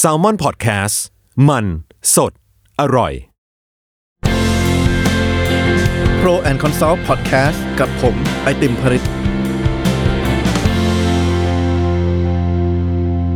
s a l ม o n PODCAST มัน สด อร่อย Pro and Consult Podcast กับผม ไอติมผริต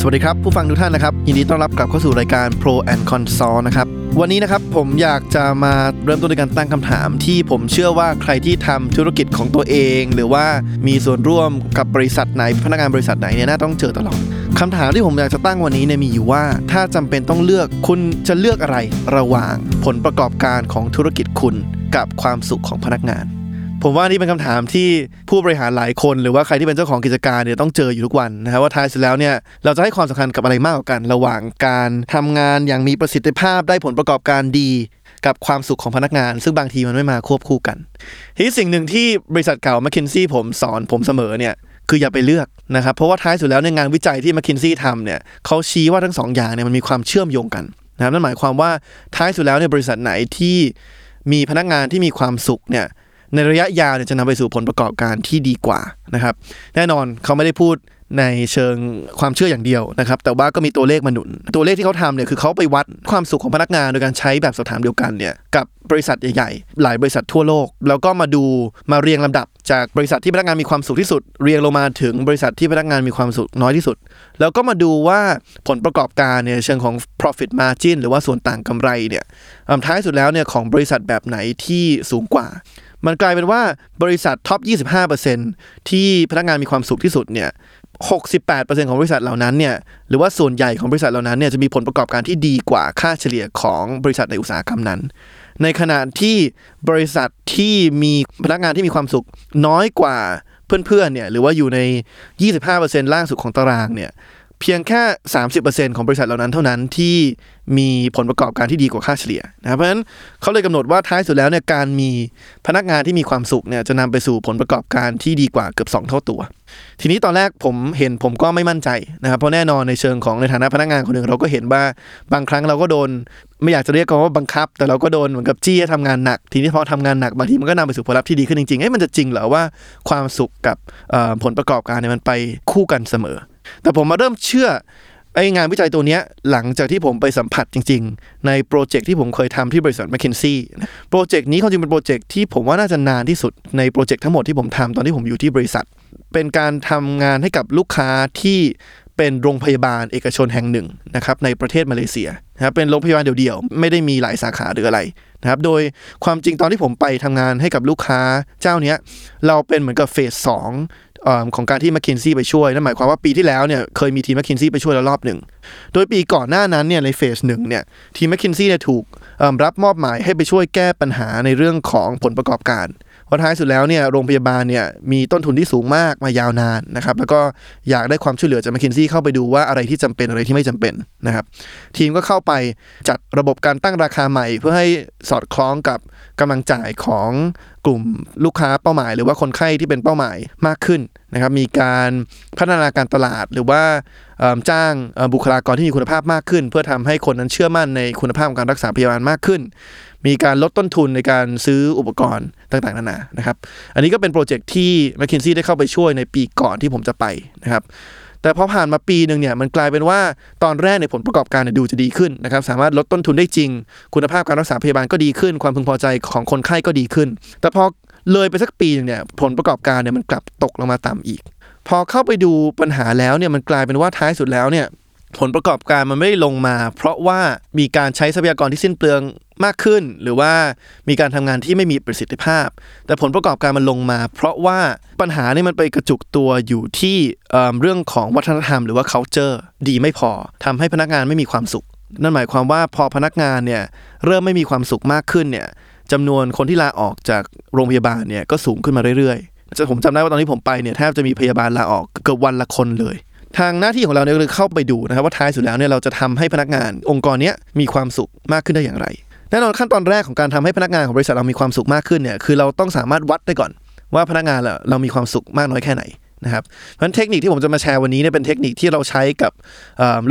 สวัสดีครับ ผู้ฟังทุกท่านนะครับ ยินดีต้อนรับกลับเข้าสู่รายการ Pro and Consult นะครับ วันนี้นะครับผมอยากจะมาเริ่มต้นด้วยการตั้งคำถาม ที่ผมเชื่อว่าใครที่ทำธุรกิจของตัวเอง หรือว่ามีส่วนร่วมกับบริษัทไหนพนักงานบริษัทไหนเนี่ยน่าต้องเจอตลอด คำถามที่ผมอยากจะตั้งวันนี้เนี่ยมีอยู่ว่า ถ้าจำเป็นต้องเลือกคุณจะเลือกอะไรระหว่างผลประกอบการของธุรกิจคุณกับความสุขของพนักงาน ผมว่านี่เป็นคำถามที่ผู้บริหารหลายคน หรือว่าใครที่เป็นเจ้าของกิจการเนี่ยต้องเจออยู่ทุกวันนะครับว่าท้ายสุดแล้วเนี่ยเราจะให้ความสำคัญกับอะไรมากกว่ากัน ระหว่างการทำงานอย่างมีประสิทธิภาพได้ผลประกอบการดีกับความสุขของพนักงาน ซึ่งบางทีมันไม่มาควบคู่กัน ทีนี้สิ่งหนึ่งที่บริษัทเก่า m c k เคนซี่ผมสอนผมเสมอเนี่ย คืออย่าไปเลือกนะครับ เพราะว่าท้ายสุดแล้วในงานวิจัยที่ m c k เคนซี่ทำเนี่ยเขาชี้ว่าทั้งสองอย่างเนี่ยมันมีความเชื่อมโยงกันนะครับนั่นหมายความว่าท้ายสุดแล้วเนี่ยบริษัทไหนที่มีพนักงานที่มีความสุขเนี่ยในระยะยาวเนี่ยจะนำไปสู่ผลประกอบการที่ดีกว่านะครับ แน่นอนเขาไม่ได้พูดในเชิงความเชื่ออย่างเดียวนะครับ แต่ว่าก็มีตัวเลขมาหนุน ตัวเลขที่เขาทำเนี่ยคือเขาไปวัดความสุขของพนักงานโดยการใช้แบบสอบถามเดียวกันเนี่ยกับบริษัทใหญ่ๆ หลายบริษัททั่วโลก แล้วก็มาดูมาเรียงลำดับ จากบริษัทที่พนักงานมีความสุขที่สุด เรียงลงมาถึงบริษัทที่พนักงานมีความสุขน้อยที่สุด แล้วก็มาดูว่าผลประกอบการเนี่ยเชิงของ profit margin หรือว่าส่วนต่างกำไรเนี่ยท้ายสุดแล้วเนี่ยของบริษัทแบบไหนที่สูงกว่า มันกลายเป็นว่าบริษัทท็อป 25%ที่พนักงานมีความสุขที่สุดเนี่ย68%ของบริษัทเหล่านั้นเนี่ยหรือว่าส่วนใหญ่ของบริษัทเหล่านั้นเนี่ยจะมีผลประกอบการที่ดีกว่าค่าเฉลี่ยของบริษัทในอุตสาหกรรมนั้น ในขณะที่บริษัทที่มีพนักงานที่มีความสุขน้อยกว่าเพื่อนๆเนี่ยหรือว่าอยู่ใน 25%ล่างสุดของตารางเนี่ย เพียงแค่ 30%ของบริษัทเหล่านั้นเท่านั้นที่มีผลประกอบการที่ดีกว่าค่าเฉลี่ยนะครับเพราะฉะนั้นเขาเลยกำหนดว่าท้ายสุดแล้วเนี่ยการมีพนักงานที่มีความสุขเนี่ยจะนำไปสู่ผลประกอบการที่ดีกว่าเกือบ 2 เท่าตัว ทีนี้ตอนแรกผมเห็นผมก็ไม่มั่นใจนะครับเพราะแน่นอนในเชิงของในฐานะพนักงานคนหนึ่งเราก็เห็นว่าบางครั้งเราก็โดน ไม่อยากจะเรียกว่าบังคับ แต่เราก็โดนเหมือนกับจี้ให้ทำงานหนัก ทีนี้พอทำงานหนักบางทีมันก็นำไปสู่ผลลัพธ์ที่ดีขึ้นจริงๆเอ้มันจะจริงเหรอว่าความสุขกับผลประกอบการเนี่ยมันไปคู่กันเสมอ แต่ผมมาเริ่มเชื่อไอ้งานวิจัยตัวนี้หลังจากที่ผมไปสัมผัสจริง ๆ ในโปรเจกต์ที่ผมเคยทำที่บริษัท m c k เคนซี่โปรเจกต์นี้เขาจริงเป็นโปรเจกต์ที่ผมว่าน่าจะนานที่สุดในโปรเจกต์ทั้งหมดที่ผมทำตอนที่ผมอยู่ที่บริษัท เป็นการทำงานให้กับลูกค้าที่เป็นโรงพยาบาลเอกชนแห่งหนึ่งนะครับในประเทศมาเลเซียนะครับเป็นโรงพยาบาลเดียวๆ ไม่ได้มีหลายสาขาหรืออะไรนะครับโดยความจริงตอนที่ผมไปทำงานให้กับลูกค้าเจ้าเนี้ยเราเป็นเหมือนกับเฟสสอง ของการที่ McKinsey ไปช่วยนั่นหมายความว่าปีที่แล้วเนี่ยเคยมีทีม McKinsey ไปช่วยแล้วรอบหนึ่ง โดยปีก่อนหน้านั้นเนี่ยในเฟสหนึ่งเนี่ยทีม McKinsey เนี่ยถูกรับมอบหมายให้ไปช่วยแก้ปัญหาในเรื่องของผลประกอบการเพราะท้ายสุดแล้วเนี่ยโรงพยาบาลเนี่ยมีต้นทุนที่สูงมากมายาวนานนะครับแล้วก็อยากได้ความช่วยเหลือจาก McKinsey เข้าไปดูว่าอะไรที่จำเป็นอะไรที่ไม่จำเป็นนะครับ ทีมก็เข้าไปจัดระบบการตั้งราคาใหม่ เพื่อให้สอดคล้องกับ กำลังจ่ายของกลุ่มลูกค้าเป้าหมาย หรือว่าคนไข้ที่เป็นเป้าหมายมากขึ้นนะครับมีการพัฒนาการตลาดหรือว่าจ้างบุคลากรที่มีคุณภาพมากขึ้น เพื่อทำให้คนนั้นเชื่อมั่นในคุณภาพของการรักษาพยาบาลมากขึ้น มีการลดต้นทุนในการซื้ออุปกรณ์ต่างๆนานานะครับอันนี้ก็เป็นโปรเจกต์ที่ m c k เคนซี่ได้เข้าไปช่วยในปีก่อนที่ผมจะไปนะครับ แต่พอผ่านมาปีหนึ่งเนี่ยมันกลายเป็นว่าตอนแรกในผลประกอบการเนี่ยดูจะดีขึ้นนะครับสามารถลดต้นทุนได้จริง คุณภาพการรักษาพยาบาลก็ดีขึ้น ความพึงพอใจของคนไข้ก็ดีขึ้น แต่พอเลยไปสักปีนึงเนี่ยผลประกอบการเนี่ยมันกลับตกลงมาต่ำอีก พอเข้าไปดูปัญหาแล้วเนี่ยมันกลายเป็นว่าท้ายสุดแล้วเนี่ย ผลประกอบการมันไม่ได้ลงมา เพราะว่ามีการใช้ทรัพยากรที่สิ้นเปลืองมากขึ้น หรือว่ามีการทำงานที่ไม่มีประสิทธิภาพ แต่ผลประกอบการมันลงมา เพราะว่าปัญหานี่มันไปกระจุกตัวอยู่ที่เรื่องของวัฒนธรรม หรือว่า culture ดีไม่พอทำให้พนักงานไม่มีความสุข นั่นหมายความว่าพอพนักงานเนี่ยเริ่มไม่มีความสุขมากขึ้นเนี่ยจำนวนคนที่ลาออกจากโรงพยาบาลเนี่ยก็สูงขึ้นมาเรื่อยๆจะผมจำได้ว่าตอนที่ผมไปเนี่ยแทบจะมีพยาบาลลาออกเกือบวันละคนเลย ทางหน้าที่ของเราเนี่ยคือเข้าไปดูนะครับว่าท้ายสุดแล้วเนี่ยเราจะทำให้พนักงานองค์กรเนี้ยมีความสุขมากขึ้นได้อย่างไรแน่นอนขั้นตอนแรกของการทำให้พนักงานของบริษัทเรามีความสุขมากขึ้นเนี่ยคือเราต้องสามารถวัดได้ก่อน ว่าพนักงานเราเรามีความสุขมากน้อยแค่ไหนนะครับเพราะฉะนั้นเทคนิคที่ผมจะมาแชร์วันนี้เนี่ยเป็นเทคนิคที่เราใช้กับ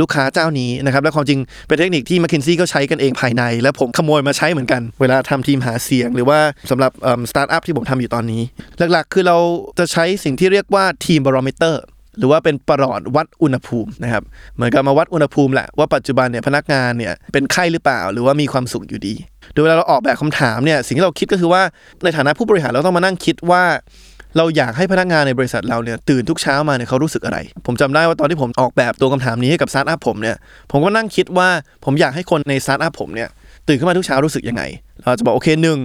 ลูกค้าเจ้านี้นะครับและความจริงเป็นเทคนิคที่ m c k คินซี่ก็ใช้กันเองภายใน และผมขโมยมาใช้เหมือนกัน เวลาทำทีมหาเสียง หรือว่าสำหรับสตาร์ทอัพที่ผมทำอยู่ตอนนี้ หลักๆ คือเราจะใช้สิ่งที่เรียกว่า team barometer หรือว่าเป็นประหลอดวัดอุณหภูมินะครับเหมือนกับมาวัดอุณหภูมิแหละว่าปัจจุบันเนี่ยพนักงานเนี่ยเป็นไข้หรือเปล่า หรือว่ามีความสุขอยู่ดี โดยเวลาเราออกแบบคำถามเนี่ยสิ่งที่เราคิดก็คือว่าในฐานะผู้บริหารเราต้องมานั่งคิดว่าเราอยากให้พนักงานในบริษัทเราเนี่ยตื่นทุกเช้ามาเนี่ยเขารู้สึกอะไร ผมจำได้ว่าตอนที่ผมออกแบบตัวคำถามนี้ให้กับสตาร์ทอัพผมเนี่ยผมก็นั่งคิดว่าผมอยากให้คนในสตาร์ทอัพผมเนี่ยตื่นขึ้นมาทุกเช้ารู้สึกยังไง เราจะบอกโอเคหนึ่ง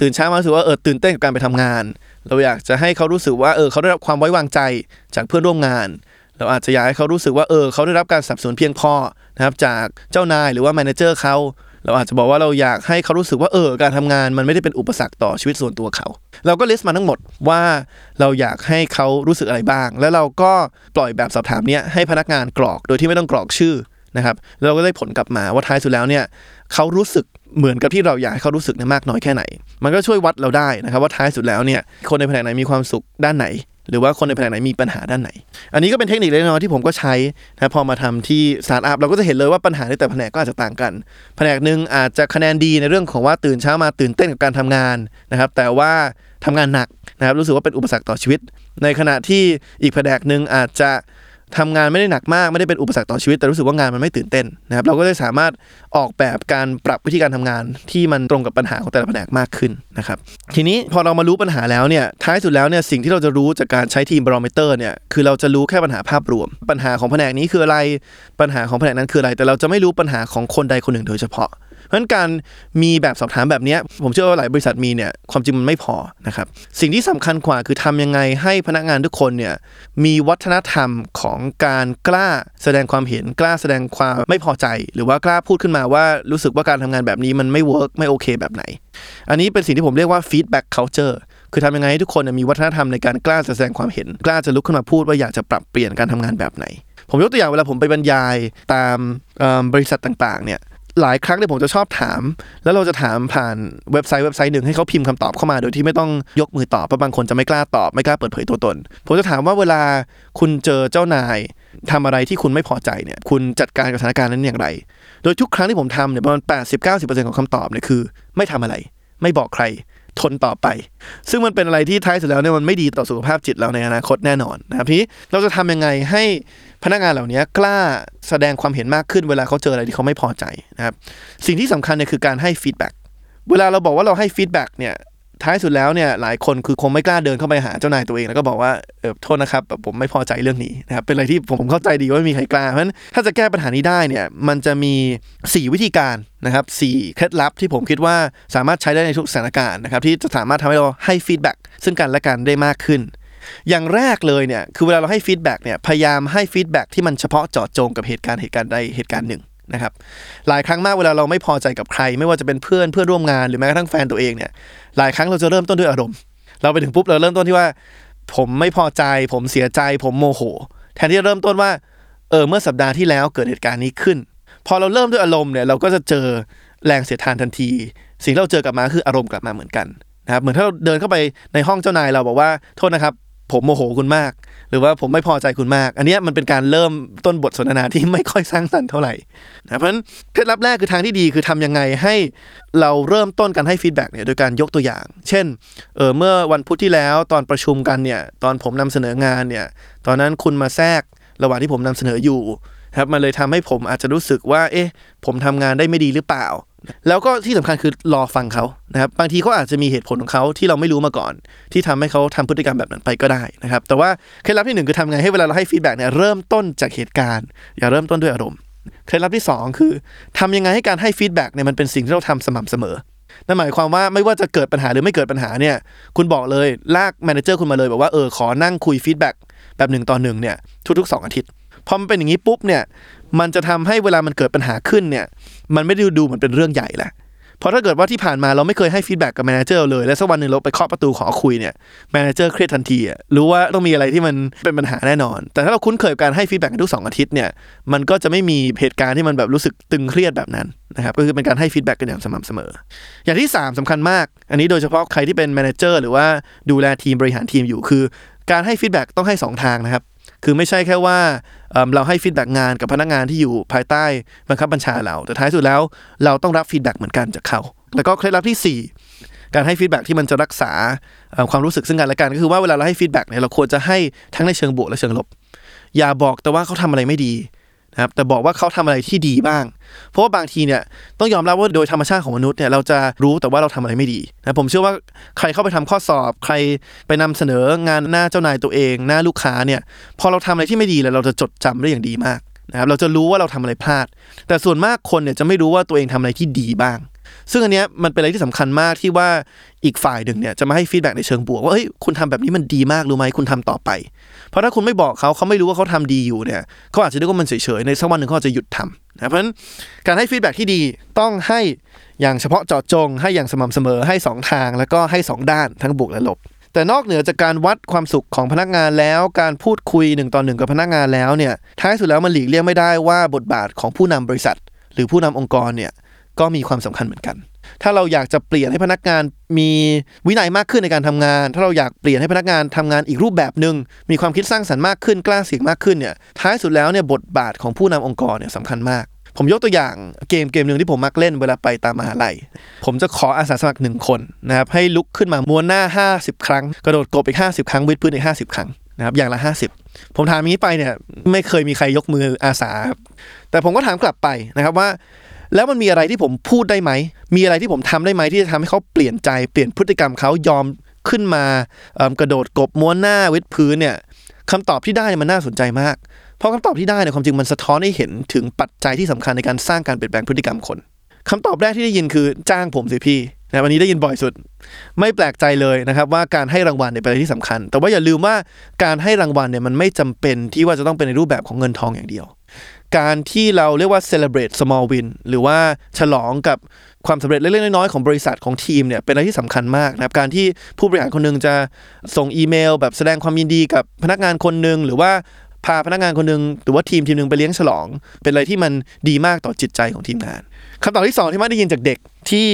ตื่นเช้ามารู้สึกว่าเออตื่นเต้นกับการไปทำงาน เราอยากจะให้เขารู้สึกว่าเออเขาได้รับความไว้วางใจจากเพื่อนร่วมงาน เราอาจจะอยากให้เขารู้สึกว่าเออเขาได้รับการสนับสนุนเพียงพอนะครับจากเจ้านายหรือว่า manager เขาเราอาจจะบอกว่าเราอยากให้เขารู้สึกว่าเออการทำงานมันไม่ได้เป็นอุปสรรคต่อชีวิตส่วนตัวเขา เราก็ลิสต์มาทั้งหมดว่าเราอยากให้เขารู้สึกอะไรบ้าง แล้วเราก็ปล่อยแบบสอบถามเนี้ยให้พนักงานกรอกโดยที่ไม่ต้องกรอกชื่อนะครับแล้วเราก็ได้ผลกลับมาว่าท้ายสุดแล้วเนี่ยเขารู้สึก เหมือนกับที่เราอยากให้เขารู้สึกนะมากน้อยแค่ไหน มันก็ช่วยวัดเราได้นะครับว่าท้ายสุดแล้วเนี่ยคนในแผนกไหนมีความสุขด้านไหน หรือว่าคนในแผนกไหนมีปัญหาด้านไหน อันนี้ก็เป็นเทคนิคเล็กน้อยที่ผมก็ใช้นะพอมาทำที่สตาร์ทอัพเราก็จะเห็นเลยว่าปัญหาในแต่ละแผนกก็อาจจะต่างกัน แผนกหนึ่งอาจจะคะแนนดีในเรื่องของว่าตื่นเช้ามาตื่นเต้นกับการทำงานนะครับแต่ว่าทำงานหนักนะครับรู้สึกว่าเป็นอุปสรรคต่อชีวิต ในขณะที่อีกแผนกหนึ่งอาจจะ ทำงานไม่ได้หนักมากไม่ได้เป็นอุปสรรคต่อชีวิตแต่รู้สึกว่างานมันไม่ตื่นเต้นนะครับเราก็เลยสามารถออกแบบการปรับวิธีการทำงานที่มันตรงกับปัญหาของแต่ละแผนกมากขึ้นนะครับทีนี้พอเรามารู้ปัญหาแล้วเนี่ยท้ายสุดแล้วเนี่ยสิ่งที่เราจะรู้จากการใช้ team barometer เนี่ยคือเราจะรู้แค่ปัญหาภาพรวม ปัญหาของแผนกนี้คืออะไรปัญหาของแผนกนั้นคืออะไร แต่เราจะไม่รู้ปัญหาของคนใดคนหนึ่งโดยเฉพาะ เพราะฉะนั้นการมีแบบสอบถามแบบนี้ผมเชื่อว่าหลายบริษัทมีเนี่ยความจริงมันไม่พอนะครับสิ่งที่สำคัญกว่าคือทำยังไงให้พนักงานทุกคนเนี่ยมีวัฒนธรรมของการกล้าแสดงความเห็นกล้าแสดงความไม่พอใจ หรือว่ากล้าพูดขึ้นมาว่ารู้สึกว่าการทำงานแบบนี้มันไม่เวิร์กไม่โอเคแบบไหน อันนี้เป็นสิ่งที่ผมเรียกว่า feedback culture คือทำยังไงให้ทุกคนมีวัฒนธรรมในการกล้าแสดงความเห็น กล้าจะลุกขึ้นมาพูดว่าอยากจะปรับเปลี่ยนการทำงานแบบไหน ผมยกตัวอย่างเวลาผมไปบรรยายตามบริษัทต่างๆเนี่ย หลายครั้งเนี่ยผมจะชอบถาม แล้วเราจะถามผ่านเว็บไซต์เว็บไซต์หนึ่งให้เขาพิมพ์คำตอบเข้ามาโดยที่ไม่ต้องยกมือตอบเพราะบางคนจะไม่กล้าตอบไม่กล้าเปิดเผยตัวตน ผมจะถามว่าเวลาคุณเจอเจ้านายทำอะไรที่คุณไม่พอใจเนี่ย คุณจัดการกับสถานการณ์นั้นอย่างไร โดยทุกครั้งที่ผมทำเนี่ยประมาณ80-90%ของคำตอบเนี่ยคือ ไม่ทำอะไร ไม่บอกใครทนต่อไป ซึ่งมันเป็นอะไรที่ท้ายสุดแล้วเนี่ยมันไม่ดีต่อสุขภาพจิตเราในอนาคตแน่นอนนะครับทีนี้เราจะทำยังไงให้ พนักงานเหล่านี้กล้าแสดงความเห็นมากขึ้นเวลาเขาเจออะไรที่เขาไม่พอใจนะครับ สิ่งที่สำคัญเนี่ยคือการให้ feedback เวลาเราบอกว่าเราให้ feedback เนี่ยท้ายสุดแล้วเนี่ยหลายคนคือคงไม่กล้าเดินเข้าไปหาเจ้านายตัวเองแล้วก็บอกว่าเออโทษนะครับแบบผมไม่พอใจเรื่องนี้นะครับเป็นอะไรที่ผมเข้าใจดีว่าไม่มีใครกล้าเพราะฉะนั้นถ้าจะแก้ปัญหานี้ได้เนี่ยมันจะมี 4 วิธีการนะครับสี่เคล็ดลับที่ผมคิดว่าสามารถใช้ได้ในทุกสถานการณ์นะครับที่จะสามารถทำให้เราให้ feedbackซึ่งกันและกันได้มากขึ้น อย่างแรกเลยเนี่ยคือเวลาเราให้ feedback เนี่ยพยายามให้ feedback ที่มันเฉพาะเจาะจงกับเหตุการณ์เหตุการณ์ใดเหตุการณ์หนึ่งนะครับหลายครั้งมากเวลาเราไม่พอใจกับใคร ไม่ว่าจะเป็นเพื่อนเพื่อนร่วมงานหรือแม้กระทั่งแฟนตัวเองเนี่ยหลายครั้งเราจะเริ่มต้นด้วยอารมณ์ เราไปถึงปุ๊บเราเริ่มต้นที่ว่า ผมไม่พอใจ ผมเสียใจ ผมโมโห แทนที่จะเริ่มต้นว่าเออเมื่อสัปดาห์ที่แล้วเกิดเหตุการณ์นี้ขึ้น พอเราเริ่มด้วยอารมณ์เนี่ยเราก็จะเจอแรงเสียดทานทันที สิ่งที่เราเจอกลับมาคืออารมณ์กลับมาเหมือนกันนะครับเหมือนถ้าเราเดินเข้าไปในห้องเจ้านายเราบอกว่าโทษนะครับ ผมโมโหคุณมาก หรือว่าผมไม่พอใจคุณมาก อันนี้มันเป็นการเริ่มต้นบทสนทนาที่ไม่ค่อยสร้างสรรค์เท่าไหร่นะเพราะฉะนั้นเคล็ดลับแรกคือทางที่ดีคือทำยังไงให้เราเริ่มต้นการให้ feedback เนี่ยโดยการยกตัวอย่าง เช่นเออเมื่อวันพุธที่แล้วตอนประชุมกันเนี่ยตอนผมนำเสนองานเนี่ยตอนนั้นคุณมาแทรกระหว่างที่ผมนำเสนออยู่ ครับมันเลยทำให้ผมอาจจะรู้สึกว่า เอ๊ะ ผมทำงานได้ไม่ดีหรือเปล่า แล้วก็ที่สำคัญคือรอฟังเขานะครับบางทีเขาอาจจะมีเหตุผลของเขาที่เราไม่รู้มาก่อน ที่ทำให้เขาทำพฤติกรรมแบบนั้นไปก็ได้นะครับแต่ว่าเคล็ดลับที่หนึ่งคือทำไงให้เวลาเราให้ feedback เนี่ยเริ่มต้นจากเหตุการณ์ อย่าเริ่มต้นด้วยอารมณ์เคล็ดลับที่สองคือทำยังไงให้การให้ feedback เนี่ยมันเป็นสิ่งที่เราทำสม่ำเสมอนั่นหมายความว่าไม่ว่าจะเกิดปัญหาหรือไม่เกิดปัญหาเนี่ย คุณบอกเลยลาก manager คุณมาเลยบอกว่าเออขอนั่งคุย feedbackแบบหนึ่งต่อหนึ่งเนี่ยทุกๆ 2 อาทิตย์ พอมันเป็นอย่างนี้ปุ๊บเนี่ยมันจะทำให้เวลามันเกิดปัญหาขึ้นเนี่ยมันไม่ได้ดูเหมือนเป็นเรื่องใหญ่แหละเพราะถ้าเกิดว่าที่ผ่านมาเราไม่เคยให้ feedback กับ manager เลย แล้วสักวันหนึ่งเราไปเคาะประตูขอคุยเนี่ย manager เครียดทันทีรู้ว่าต้องมีอะไรที่มันเป็นปัญหาแน่นอน แต่ถ้าเราคุ้นเคยกับการให้ feedback ทุกสองอาทิตย์เนี่ยมันก็จะไม่มีเหตุการณ์ที่มันแบบรู้สึกตึงเครียดแบบนั้นนะครับก็คือเป็นการให้ feedback กันอย่างสม่ำเสมอ อย่างที่ 3สำคัญมาก อันนี้โดยเฉพาะใครที่เป็น manager หรือว่าดูแลทีมบริหารทีมอยู่คือ การให้ feedback ต้องให้สองทางนะครับ คือไม่ใช่แค่ว่าเราให้ feedback งานกับพนักงานที่อยู่ภายใต้บังคับบัญชาเรา แต่ท้ายสุดแล้วเราต้องรับ feedback เหมือนกันจากเขาแล้วก็เคล็ดลับที่ 4 การให้ feedback ที่มันจะรักษาความรู้สึกซึ่งกันและกันก็คือว่าเวลาเราให้ feedback เนี่ยเราควรจะให้ทั้งในเชิงบวกและเชิงลบ อย่าบอกแต่ว่าเขาทำอะไรไม่ดี นะครับแต่บอกว่าเขาทำอะไรที่ดีบ้าง เพราะว่าบางทีเนี่ยต้องยอมรับว่าโดยธรรมชาติของมนุษย์เนี่ยเราจะรู้แต่ว่าเราทำอะไรไม่ดีนะผมเชื่อว่าใครเข้าไปทำข้อสอบ ใครไปนำเสนองานหน้าเจ้านายตัวเอง หน้าลูกค้าเนี่ยพอเราทำอะไรที่ไม่ดีแล้วเราจะจดจำได้อย่างดีมากนะครับเราจะรู้ว่าเราทำอะไรพลาด แต่ส่วนมากคนเนี่ยจะไม่รู้ว่าตัวเองทำอะไรที่ดีบ้าง ซึ่งอันเนี้ยมันเป็นอะไรที่สำคัญมากที่ว่าอีกฝ่ายหนึ่งเนี่ยจะมาให้ feedback ในเชิงบวกว่าเฮ้ยคุณทำแบบนี้มันดีมากรู้ไหมคุณทำต่อไป เพราะถ้าคุณไม่บอกเขาเขาไม่รู้ว่าเขาทำดีอยู่เนี่ยเขาอาจจะนึกว่ามันเฉยๆในสักวันหนึ่งเขาอาจจะหยุดทำนะเพราะฉะนั้นการให้ feedback ที่ดีต้องให้อย่างเฉพาะเจาะจง ให้อย่างสม่ำเสมอให้สองทาง แล้วก็ให้สองด้านทั้งบวกและลบ แต่นอกเหนือจากการวัดความสุขของพนักงานแล้ว การพูดคุยหนึ่งต่อหนึ่งกับพนักงานแล้วเนี่ยท้ายสุดแล้วมันหลีกเลี่ยงไม่ได้ว่าบทบาทของผู้นำบริษัท หรือผู้นำองค์กรเนี่ยก็มีความสำคัญเหมือนกัน ถ้าเราอยากจะเปลี่ยนให้พนักงานมีวินัยมากขึ้นในการทำงาน ถ้าเราอยากเปลี่ยนให้พนักงานทำงานอีกรูปแบบหนึ่งมีความคิดสร้างสรรค์มากขึ้นกล้าเสี่ยงมากขึ้นเนี่ยท้ายสุดแล้วเนี่ยบทบาทของผู้นำองค์กรเนี่ยสำคัญมาก ผมยกตัวอย่างเกมเกมหนึ่งที่ผมมักเล่นเวลาไปตามมหาลัย ผมจะขออาสาสมัครหนึ่งคนนะครับให้ลุกขึ้นมาม้วนหน้า 50 ครั้ง กระโดดกบอีก 50 ครั้งวิดพื้นอีก 50 ครั้งนะครับอย่างละ 50 ผมถามอย่างนี้ไปเนี่ยไม่เคยมีใครยกมืออาสา แต่ผมก็ถามกลับไปนะครับว่า แล้วมันมีอะไรที่ผมพูดได้ไหม มีอะไรที่ผมทำได้ไหมที่จะทำให้เขาเปลี่ยนใจเปลี่ยนพฤติกรรมเขายอมขึ้นมากระโดดกบม้วนหน้าวิดพื้นเนี่ยคำตอบที่ได้มันน่าสนใจมาก เพราะคำตอบที่ได้เนี่ยความจริงมันสะท้อนให้เห็นถึงปัจจัยที่สำคัญในการสร้างการเปลี่ยนแปลงพฤติกรรมคนคำตอบแรกที่ได้ยินคือจ้างผมสิพี่นะวันนี้ได้ยินบ่อยสุด ไม่แปลกใจเลยนะครับว่าการให้รางวัลเนี่ยเป็นอะไรที่สำคัญ แต่ว่าอย่าลืมว่าการให้รางวัลเนี่ยมันไม่จำเป็นที่ว่าจะต้องเป็นในรูปแบบของเงินทองอย่างเดียว การที่เราเรียกว่า celebrate small win หรือว่าฉลองกับความสำเร็จเล็กๆน้อยๆของบริษัทของทีมเนี่ยเป็นอะไรที่สำคัญมากนะครับการที่ผู้บริหารคนหนึงจะส่งอีเมล แบบแสดงความยินดีกับพนักงานคนหนึ่งหรือว่าพาพนักงานคนหนึ่งหรือว่าทีมทีมหนึ่งไปเลี้ยงฉลอง เป็นอะไรที่มันดีมากต่อจิตใจของทีมงานคำตอบที่สองที่มาได้ยินจากเด็กที่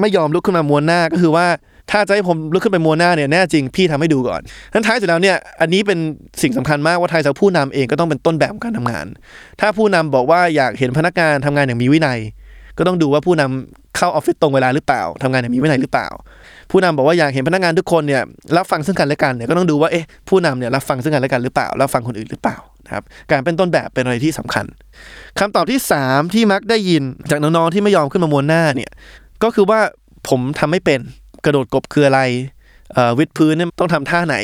ไม่ยอมลุกขึ้นมาม้วนหน้าก็คือว่า ถ้าจะให้ผมลุกขึ้นไปมัวหน้าเนี่ยแน่จริงพี่ทำให้ดูก่อนนั้นท้ายสุดแล้วเนี่ยอันนี้เป็นสิ่งสำคัญมากว่าไทยจาผู้นำเองก็ต้องเป็นต้นแบบของการทำงาน ถ้าผู้นำบอกว่าอยากเห็นพนักงานทำงานอย่างมีวินัย ก็ต้องดูว่าผู้นำเข้าออฟฟิศตรงเวลาหรือเปล่าทำงานอย่างมีวินัยหรือเปล่า ผู้นำบอกว่าอยากเห็นพนักงานทุกคนเนี่ยรับฟังซึ่งกันและกันเนี่ยก็ต้องดูว่าเอ๊ะผู้นำเนี่ยรับฟังซึ่งกันและกันหรือเปล่ารับฟังคนอื่นหรือเปล่านะครับการเป็นต้นแบบเป็นอะไรที่สำคัญคำตอบที่สามที่มักได้ยินจากน้องๆที่ไม่ยอมขึ้นมามัวหน้าเนี่ยก็คือว่าผมทำไม่เป็น กระโดดกบคืออะไรวิดพื้นเนี่ยต้องทำท่าไหน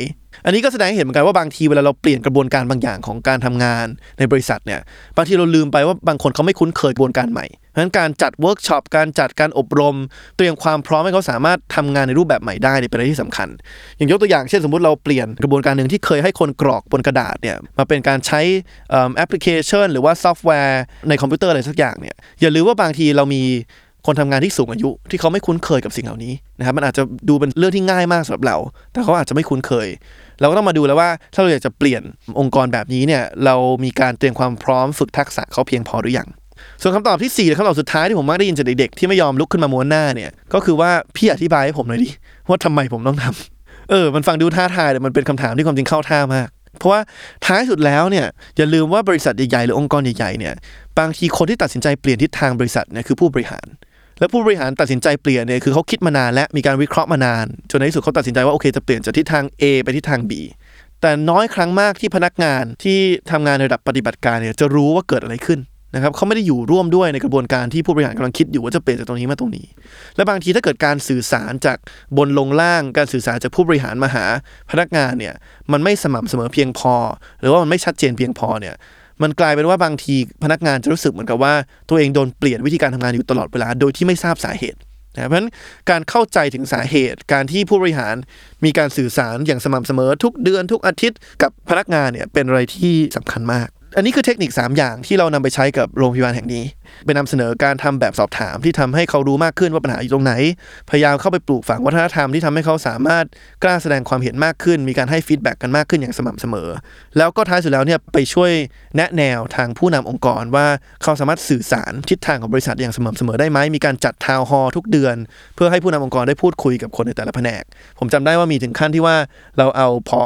อันนี้ก็แสดงให้เห็นเหมือนกันว่าบางทีเวลาเราเปลี่ยนกระบวนการบางอย่างของการทำงานในบริษัทเนี่ยบางทีเราลืมไปว่าบางคนเขาไม่คุ้นเคยกระบวนการใหม่เพราะฉะนั้นการจัดเวิร์กช็อปการจัดการอบรม เตรียมความพร้อมให้เขาสามารถทำงานในรูปแบบใหม่ได้เป็นอะไรที่สำคัญ อย่างยกตัวอย่างเช่นสมมติเราเปลี่ยนกระบวนการหนึ่งที่เคยให้คนกรอกบนกระดาษเนี่ยมาเป็นการใช้แอปพลิเคชัน หรือว่าซอฟต์แวร์ในคอมพิวเตอร์อะไรสักอย่างเนี่ยอย่าลืมว่าบางทีเรามี คนทำงานที่สูงอายุที่เขาไม่คุ้นเคยกับสิ่งเหล่านี้นะครับมันอาจจะดูเป็นเรื่องที่ง่ายมากสำหรับเรา แต่เขาอาจจะไม่คุ้นเคย เราก็ต้องมาดูแล้วว่าถ้าเราอยากจะเปลี่ยนองค์กรแบบนี้เนี่ยเรามีการเตรียมความพร้อมฝึกทักษะเขาเพียงพอหรือยังส่วนคำตอบที่4และคำตอบสุดท้ายที่ผมมักได้ยินจากเด็กๆที่ไม่ยอมลุกขึ้นมาม้วนหน้าเนี่ยก็คือว่าพี่อธิบายให้ผมหน่อยดิว่าทำไมผมต้องทำเออ มันฟังดูท้าทายแต่มันเป็นคำถามที่ความจริงเข้าท่ามากเพราะว่าท้ายสุดแล้วเนี่ยอย่าลืมว่าบริษัทใหญ่ๆหรือองค์กรใหญ่ๆเนี่ยบางทีคนที่ตัดสินใจเปลี่ยนทิศทางบริษัทเนี่ยคือผู้บริหาร แล้วผู้บริหารตัดสินใจเปลี่ยนเนี่ยคือเขาคิดมานานและมีการวิเคราะห์มานาน จนในที่สุดเขาตัดสินใจว่าโอเคจะเปลี่ยนจากทิศทาง A ไปทิศทาง B แต่น้อยครั้งมากที่พนักงานที่ทำงานในระดับปฏิบัติการเนี่ยจะรู้ว่าเกิดอะไรขึ้นนะครับเขาไม่ได้อยู่ร่วมด้วยในกระบวนการที่ผู้บริหารกำลังคิดอยู่ว่าจะเปลี่ยนจากตรงนี้มาตรงนี้ และบางทีถ้าเกิดการสื่อสารจากบนลงล่างการสื่อสารจากผู้บริหารมาหา พนักงานเนี่ยมันไม่สม่ำเสมอเพียงพอ หรือว่ามันไม่ชัดเจนเพียงพอเนี่ย มันกลายเป็นว่าบางทีพนักงานจะรู้สึกเหมือนกับว่าตัวเองโดนเปลี่ยนวิธีการทำงานอยู่ตลอดเวลาโดยที่ไม่ทราบสาเหตุนะเพราะฉะนั้นการเข้าใจถึงสาเหตุ การที่ผู้บริหารมีการสื่อสารอย่างสม่ำเสมอทุกเดือนทุกอาทิตย์กับพนักงานเนี่ยเป็นอะไรที่สำคัญมาก อันนี้คือเทคนิค 3 อย่างที่เรานำไปใช้กับโรงพยาบาลแห่งนี้ไปนำเสนอการทำแบบสอบถามที่ทำให้เขารู้มากขึ้นว่าปัญหาอยู่ตรงไหน พยายามเข้าไปปลูกฝังวัฒนธรรมที่ทำให้เขาสามารถกล้าแสดงความเห็นมากขึ้น มีการให้ feedback กันมากขึ้นอย่างสม่ำเสมอ แล้วก็ท้ายสุดแล้วเนี่ยไปช่วยแนะแนวทางผู้นำองค์กรว่าเขาสามารถสื่อสารทิศทางของบริษัทอย่างสม่ำเสมอได้ไหมมีการจัด town hall ทุกเดือน เพื่อให้ผู้นำองค์กรได้พูดคุยกับคนในแต่ละแผนก ผมจำได้ว่ามีถึงขั้นที่ว่าเราเอา ผอ.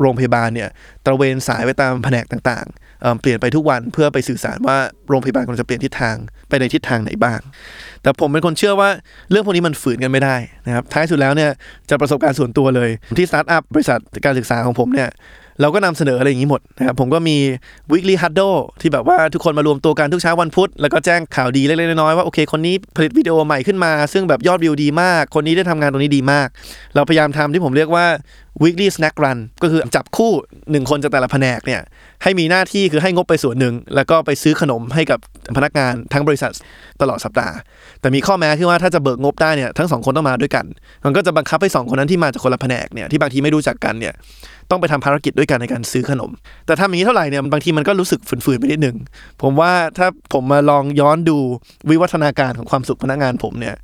โรงพยาบาลเนี่ยตระเวนสายไปตามแผนกต่างๆ เปลี่ยนไปทุกวันเพื่อไปสื่อสารว่าโรงพยาบาลควรจะเปลี่ยนทิศทางไปในทิศทางไหนบ้าง แต่ผมเป็นคนเชื่อว่าเรื่องพวกนี้มันฝืนกันไม่ได้นะครับท้ายสุดแล้วเนี่ยจะประสบการณ์ส่วนตัวเลยที่สตาร์ทอัพบริษัทการศึกษาของผมเนี่ย เราก็นำเสนออะไรอย่างนี้หมดนะครับผมก็มี weekly huddle ที่แบบว่าทุกคนมารวมตัวกันทุกเช้าวันพุธ แล้วก็แจ้งข่าวดีเล็กๆน้อยๆว่าโอเคคนนี้ผลิตวิดีโอใหม่ขึ้นมา ซึ่งแบบยอดวิวดีมาก คนนี้ได้ทำงานตรงนี้ดีมาก เราพยายามทำที่ผมเรียกว่า weekly snack run ก็คือจับคู่หนึ่งคนจากแต่ละแผนกเนี่ยให้มีหน้าที่คือให้งบไปส่วนหนึ่ง แล้วก็ไปซื้อขนมให้กับพนักงานทั้งบริษัทตลอดสัปดาห์ แต่มีข้อแม้คือว่าถ้าจะเบิกงบได้เนี่ยทั้งสองคนต้องมาด้วยกัน มันก็จะบังคับให้สองคนนั้นที่มาจากคนละแผนกเนี่ยที่บางทีไม่รู้จักกันเนี่ย ต้องไปทำภารกิจด้วยกันในการซื้อขนม แต่ทำอย่างนี้เท่าไหร่เนี่ยบางทีมันก็รู้สึกฝืนๆไปนิดหนึ่งผมว่าถ้าผมมาลองย้อนดูวิวัฒนาการของความสุขพนักงานผมเนี่ย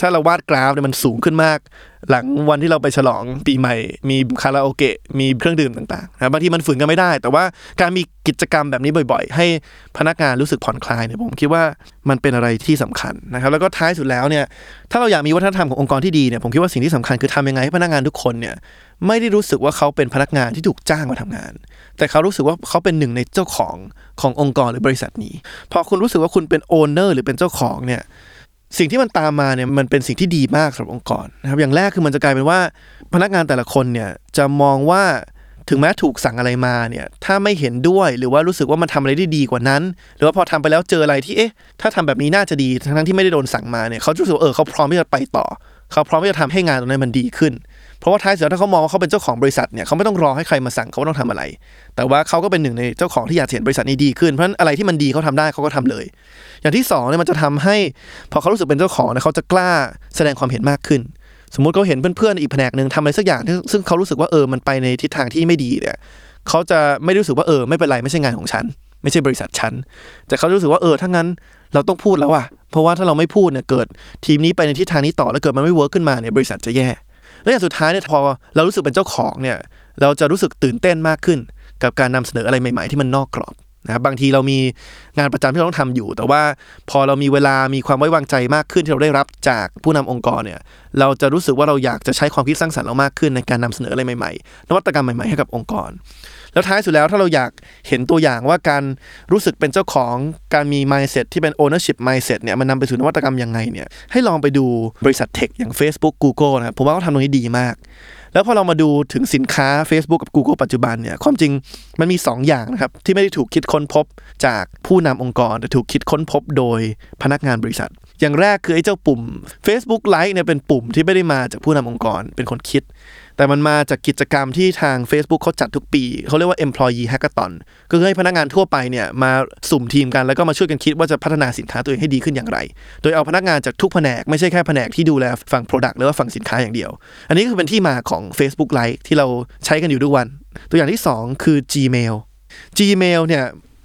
ถ้าเราวาดกราฟเนี่ยมันสูงขึ้นมาก หลังวันที่เราไปฉลองปีใหม่ มีคาราโอเกะมีเครื่องดื่มต่างๆนะบางทีมันฝืนกันไม่ได้ แต่ว่าการมีกิจกรรมแบบนี้บ่อย ๆ ให้พนักงานรู้สึกผ่อนคลายเนี่ยผมคิดว่ามันเป็นอะไรที่สำคัญนะครับแล้วก็ท้ายสุดแล้วเนี่ยถ้าเราอยากมีวัฒนธรรมขององค์กรที่ดีเนี่ยผมคิดว่าสิ่งที่สำคัญคือทำยังไงให้พนักงานทุกคนเนี่ย ไม่ได้รู้สึกว่าเขาเป็นพนักงานที่ถูกจ้างมาทำงาน แต่เขารู้สึกว่าเขาเป็นหนึ่งในเจ้าของขององค์กรหรือบริษัทนี้ พอคุณรู้สึกว่าคุณเป็นโอนเนอร์หรือเป็นเจ้าของเนี่ยสิ่งที่มันตามมาเนี่ยมันเป็นสิ่งที่ดีมากสำหรับองค์กรนะครับอย่างแรกคือมันจะกลายเป็นว่าพนักงานแต่ละคนเนี่ยจะมองว่าถึงแม้ถูกสั่งอะไรมาเนี่ยถ้าไม่เห็นด้วยหรือว่ารู้สึกว่ามันทำอะไรได้ดีกว่านั้น หรือว่าพอทำไปแล้วเจออะไรที่เอ๊ะถ้าทำแบบนี้น่าจะดีทั้งที่ไม่ได้โดนสั่งมาเนี่ยเขาจะรู้สึกเออเขาพร้อมที่จะไปต่อ เขาพร้อมที่จะทำให้งานตรงนั้นมันดีขึ้น เพราะว่าท้ายสุดแล้วถ้าเขามองว่าเขาเป็นเจ้าของบริษัทเนี่ยเขาไม่ต้องรอให้ใครมาสั่งเขาว่าต้องทำอะไร แต่ว่าเขาก็เป็นหนึ่งในเจ้าของที่อยากเห็นบริษัทนี้ดีขึ้นเพราะฉะนั้นอะไรที่มันดีเขาทำได้เขาก็ทำเลย อย่างที่สองเนี่ยมันจะทำให้พอเขารู้สึกเป็นเจ้าของเนี่ยเขาจะกล้าแสดงความเห็นมากขึ้น สมมติเขาเห็นเพื่อนๆอีกแผนกหนึ่งทำอะไรสักอย่างซึ่งเขารู้สึกว่าเออมันไปในทิศทางที่ไม่ดีเนี่ยเขาจะไม่รู้สึกว่าเออไม่เป็นไรไม่ใช่งานของฉัน ไม่ใช่บริษัทฉันแต่เขารู้สึกว่าเออถ้างั้นเราต้องพูดแล้วอะเพราะว่าถ้าเราไม่พูดเนี่ยเกิดทีมนี้ไปในทิศทางนี้ต่อแล้วเกิดมันไม่เวิร์กขึ้นมาเนี่ยบริษัทจะแย่ และอย่างสุดท้ายเนี่ยพอเรารู้สึกเป็นเจ้าของเนี่ยเราจะรู้สึกตื่นเต้นมากขึ้น กับการนำเสนออะไรใหม่ ๆ ที่มันนอกกรอบ นะครับบางทีเรามีงานประจำที่เราต้องทำอยู่ แต่ว่าพอเรามีเวลามีความไว้วางใจมากขึ้นที่เราได้รับจากผู้นำองค์กรเนี่ยเราจะรู้สึกว่าเราอยากจะใช้ความคิดสร้างสรรค์เรามากขึ้นในการนำเสนออะไรใหม่ๆ นวัตกรรมใหม่ๆให้กับองค์กร แล้วท้ายสุดแล้วถ้าเราอยากเห็นตัวอย่างว่าการรู้สึกเป็นเจ้าของการมี mindset ที่เป็น ownership mindset เนี่ยมันนำไปสู่นวัตกรรมยังไงเนี่ยให้ลองไปดูบริษัทเทคอย่าง Facebook Google นะครับผมว่าเขาทำตรงนี้ดีมาก แล้วพอเรามาดูถึงสินค้า Facebook กับ Google ปัจจุบันเนี่ยความจริงมันมี 2 อย่างนะครับที่ไม่ได้ถูกคิดค้นพบจากผู้นำองค์กร แต่ถูกคิดค้นพบโดยพนักงานบริษัท อย่างแรกคือไอ้เจ้าปุ่ม Facebook Like เนี่ยเป็นปุ่มที่ไม่ได้มาจากผู้นำองค์กร เป็นคนคิด แต่มันมาจากกิจกรรมที่ทาง Facebook เขาจัดทุกปี เขาเรียกว่า employee hackathon ก็คือให้พนักงานทั่วไปเนี่ยมาสุ่มทีมกันแล้วก็มาช่วยกันคิดว่าจะพัฒนาสินค้าตัวเองให้ดีขึ้นอย่างไร โดยเอาพนักงานจากทุกแผนกไม่ใช่แค่แผนกที่ดูแลฝั่ง Product หรือว่าฝั่งสินค้าอย่างเดียว อันนี้ก็คือเป็นที่มาของ Facebook Lite ที่เราใช้กันอยู่ทุกวัน ตัวอย่างที่ 2 คือ Gmail Gmail เนี่ย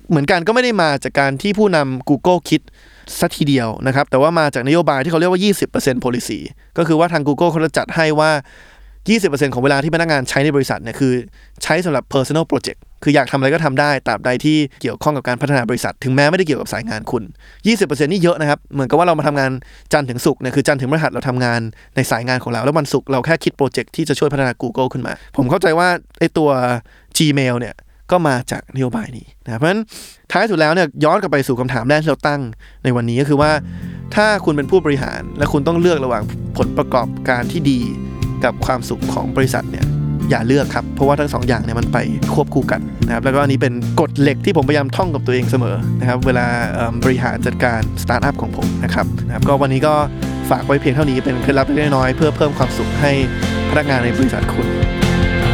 เหมือนกันก็ไม่ได้มาจากการที่ผู้นำ Google คิดสัทีเดียวนะครับ แต่ว่ามาจากนโยบายที่เขาเรียกว่า 20% policy ก็คือว่าทาง Google เขาจะจัดให้ว่า 20%ของเวลาที่พนักงานใช้ในบริษัทเนี่ยคือใช้สำหรับ personal project คืออยากทำอะไรก็ทำได้ตราบใดที่เกี่ยวข้องกับการพัฒนาบริษัท ถึงแม้ไม่ได้เกี่ยวกับสายงานคุณ 20%นี่เยอะนะครับ เหมือนกับว่าเรามาทำงานจันทร์ถึงศุกร์เนี่ยคือจันทร์ถึงพฤหัสเราทำงานในสายงานของเรา แล้ววันศุกร์เราแค่คิดโปรเจกต์ที่จะช่วยพัฒนา Google ขึ้นมา ผมเข้าใจว่าไอ้ตัว Gmail เนี่ยก็มาจากนโยบายนี้นะเพราะฉะนั้นท้ายสุดแล้วเนี่ยย้อนกลับไปสู่คำถามแรกที่เราตั้งในวันนี้ก็คือว่า ถ้าคุณเป็นผู้บริหารและคุณต้องเลือกระหว่างผลประกอบการที่ดี กับความสุขของบริษัทเนี่ยอย่าเลือกครับเพราะว่าทั้งสองอย่างเนี่ยมันไปควบคู่กันนะครับแล้วก็อันนี้เป็นกฎเหล็กที่ผมพยายามท่องกับตัวเองเสมอนะครับเวลาบริหารจัดการสตาร์ทอัพของผมนะครับนะครับก็วันนี้ก็ฝากไว้เพียงเท่านี้เป็นเคล็ดลับเล็กน้อยเพื่อเพิ่มความสุขให้พนักงานในบริษัทคุณ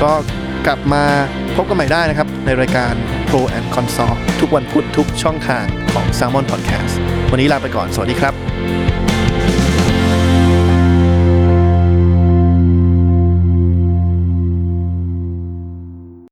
ก็กลับมาพบกันใหม่ได้นะครับ ในรายการ Pro and Consult ทุกวันพุธทุกช่องทางของ Salmon Podcast วันนี้ลาไปก่อนสวัสดีครับ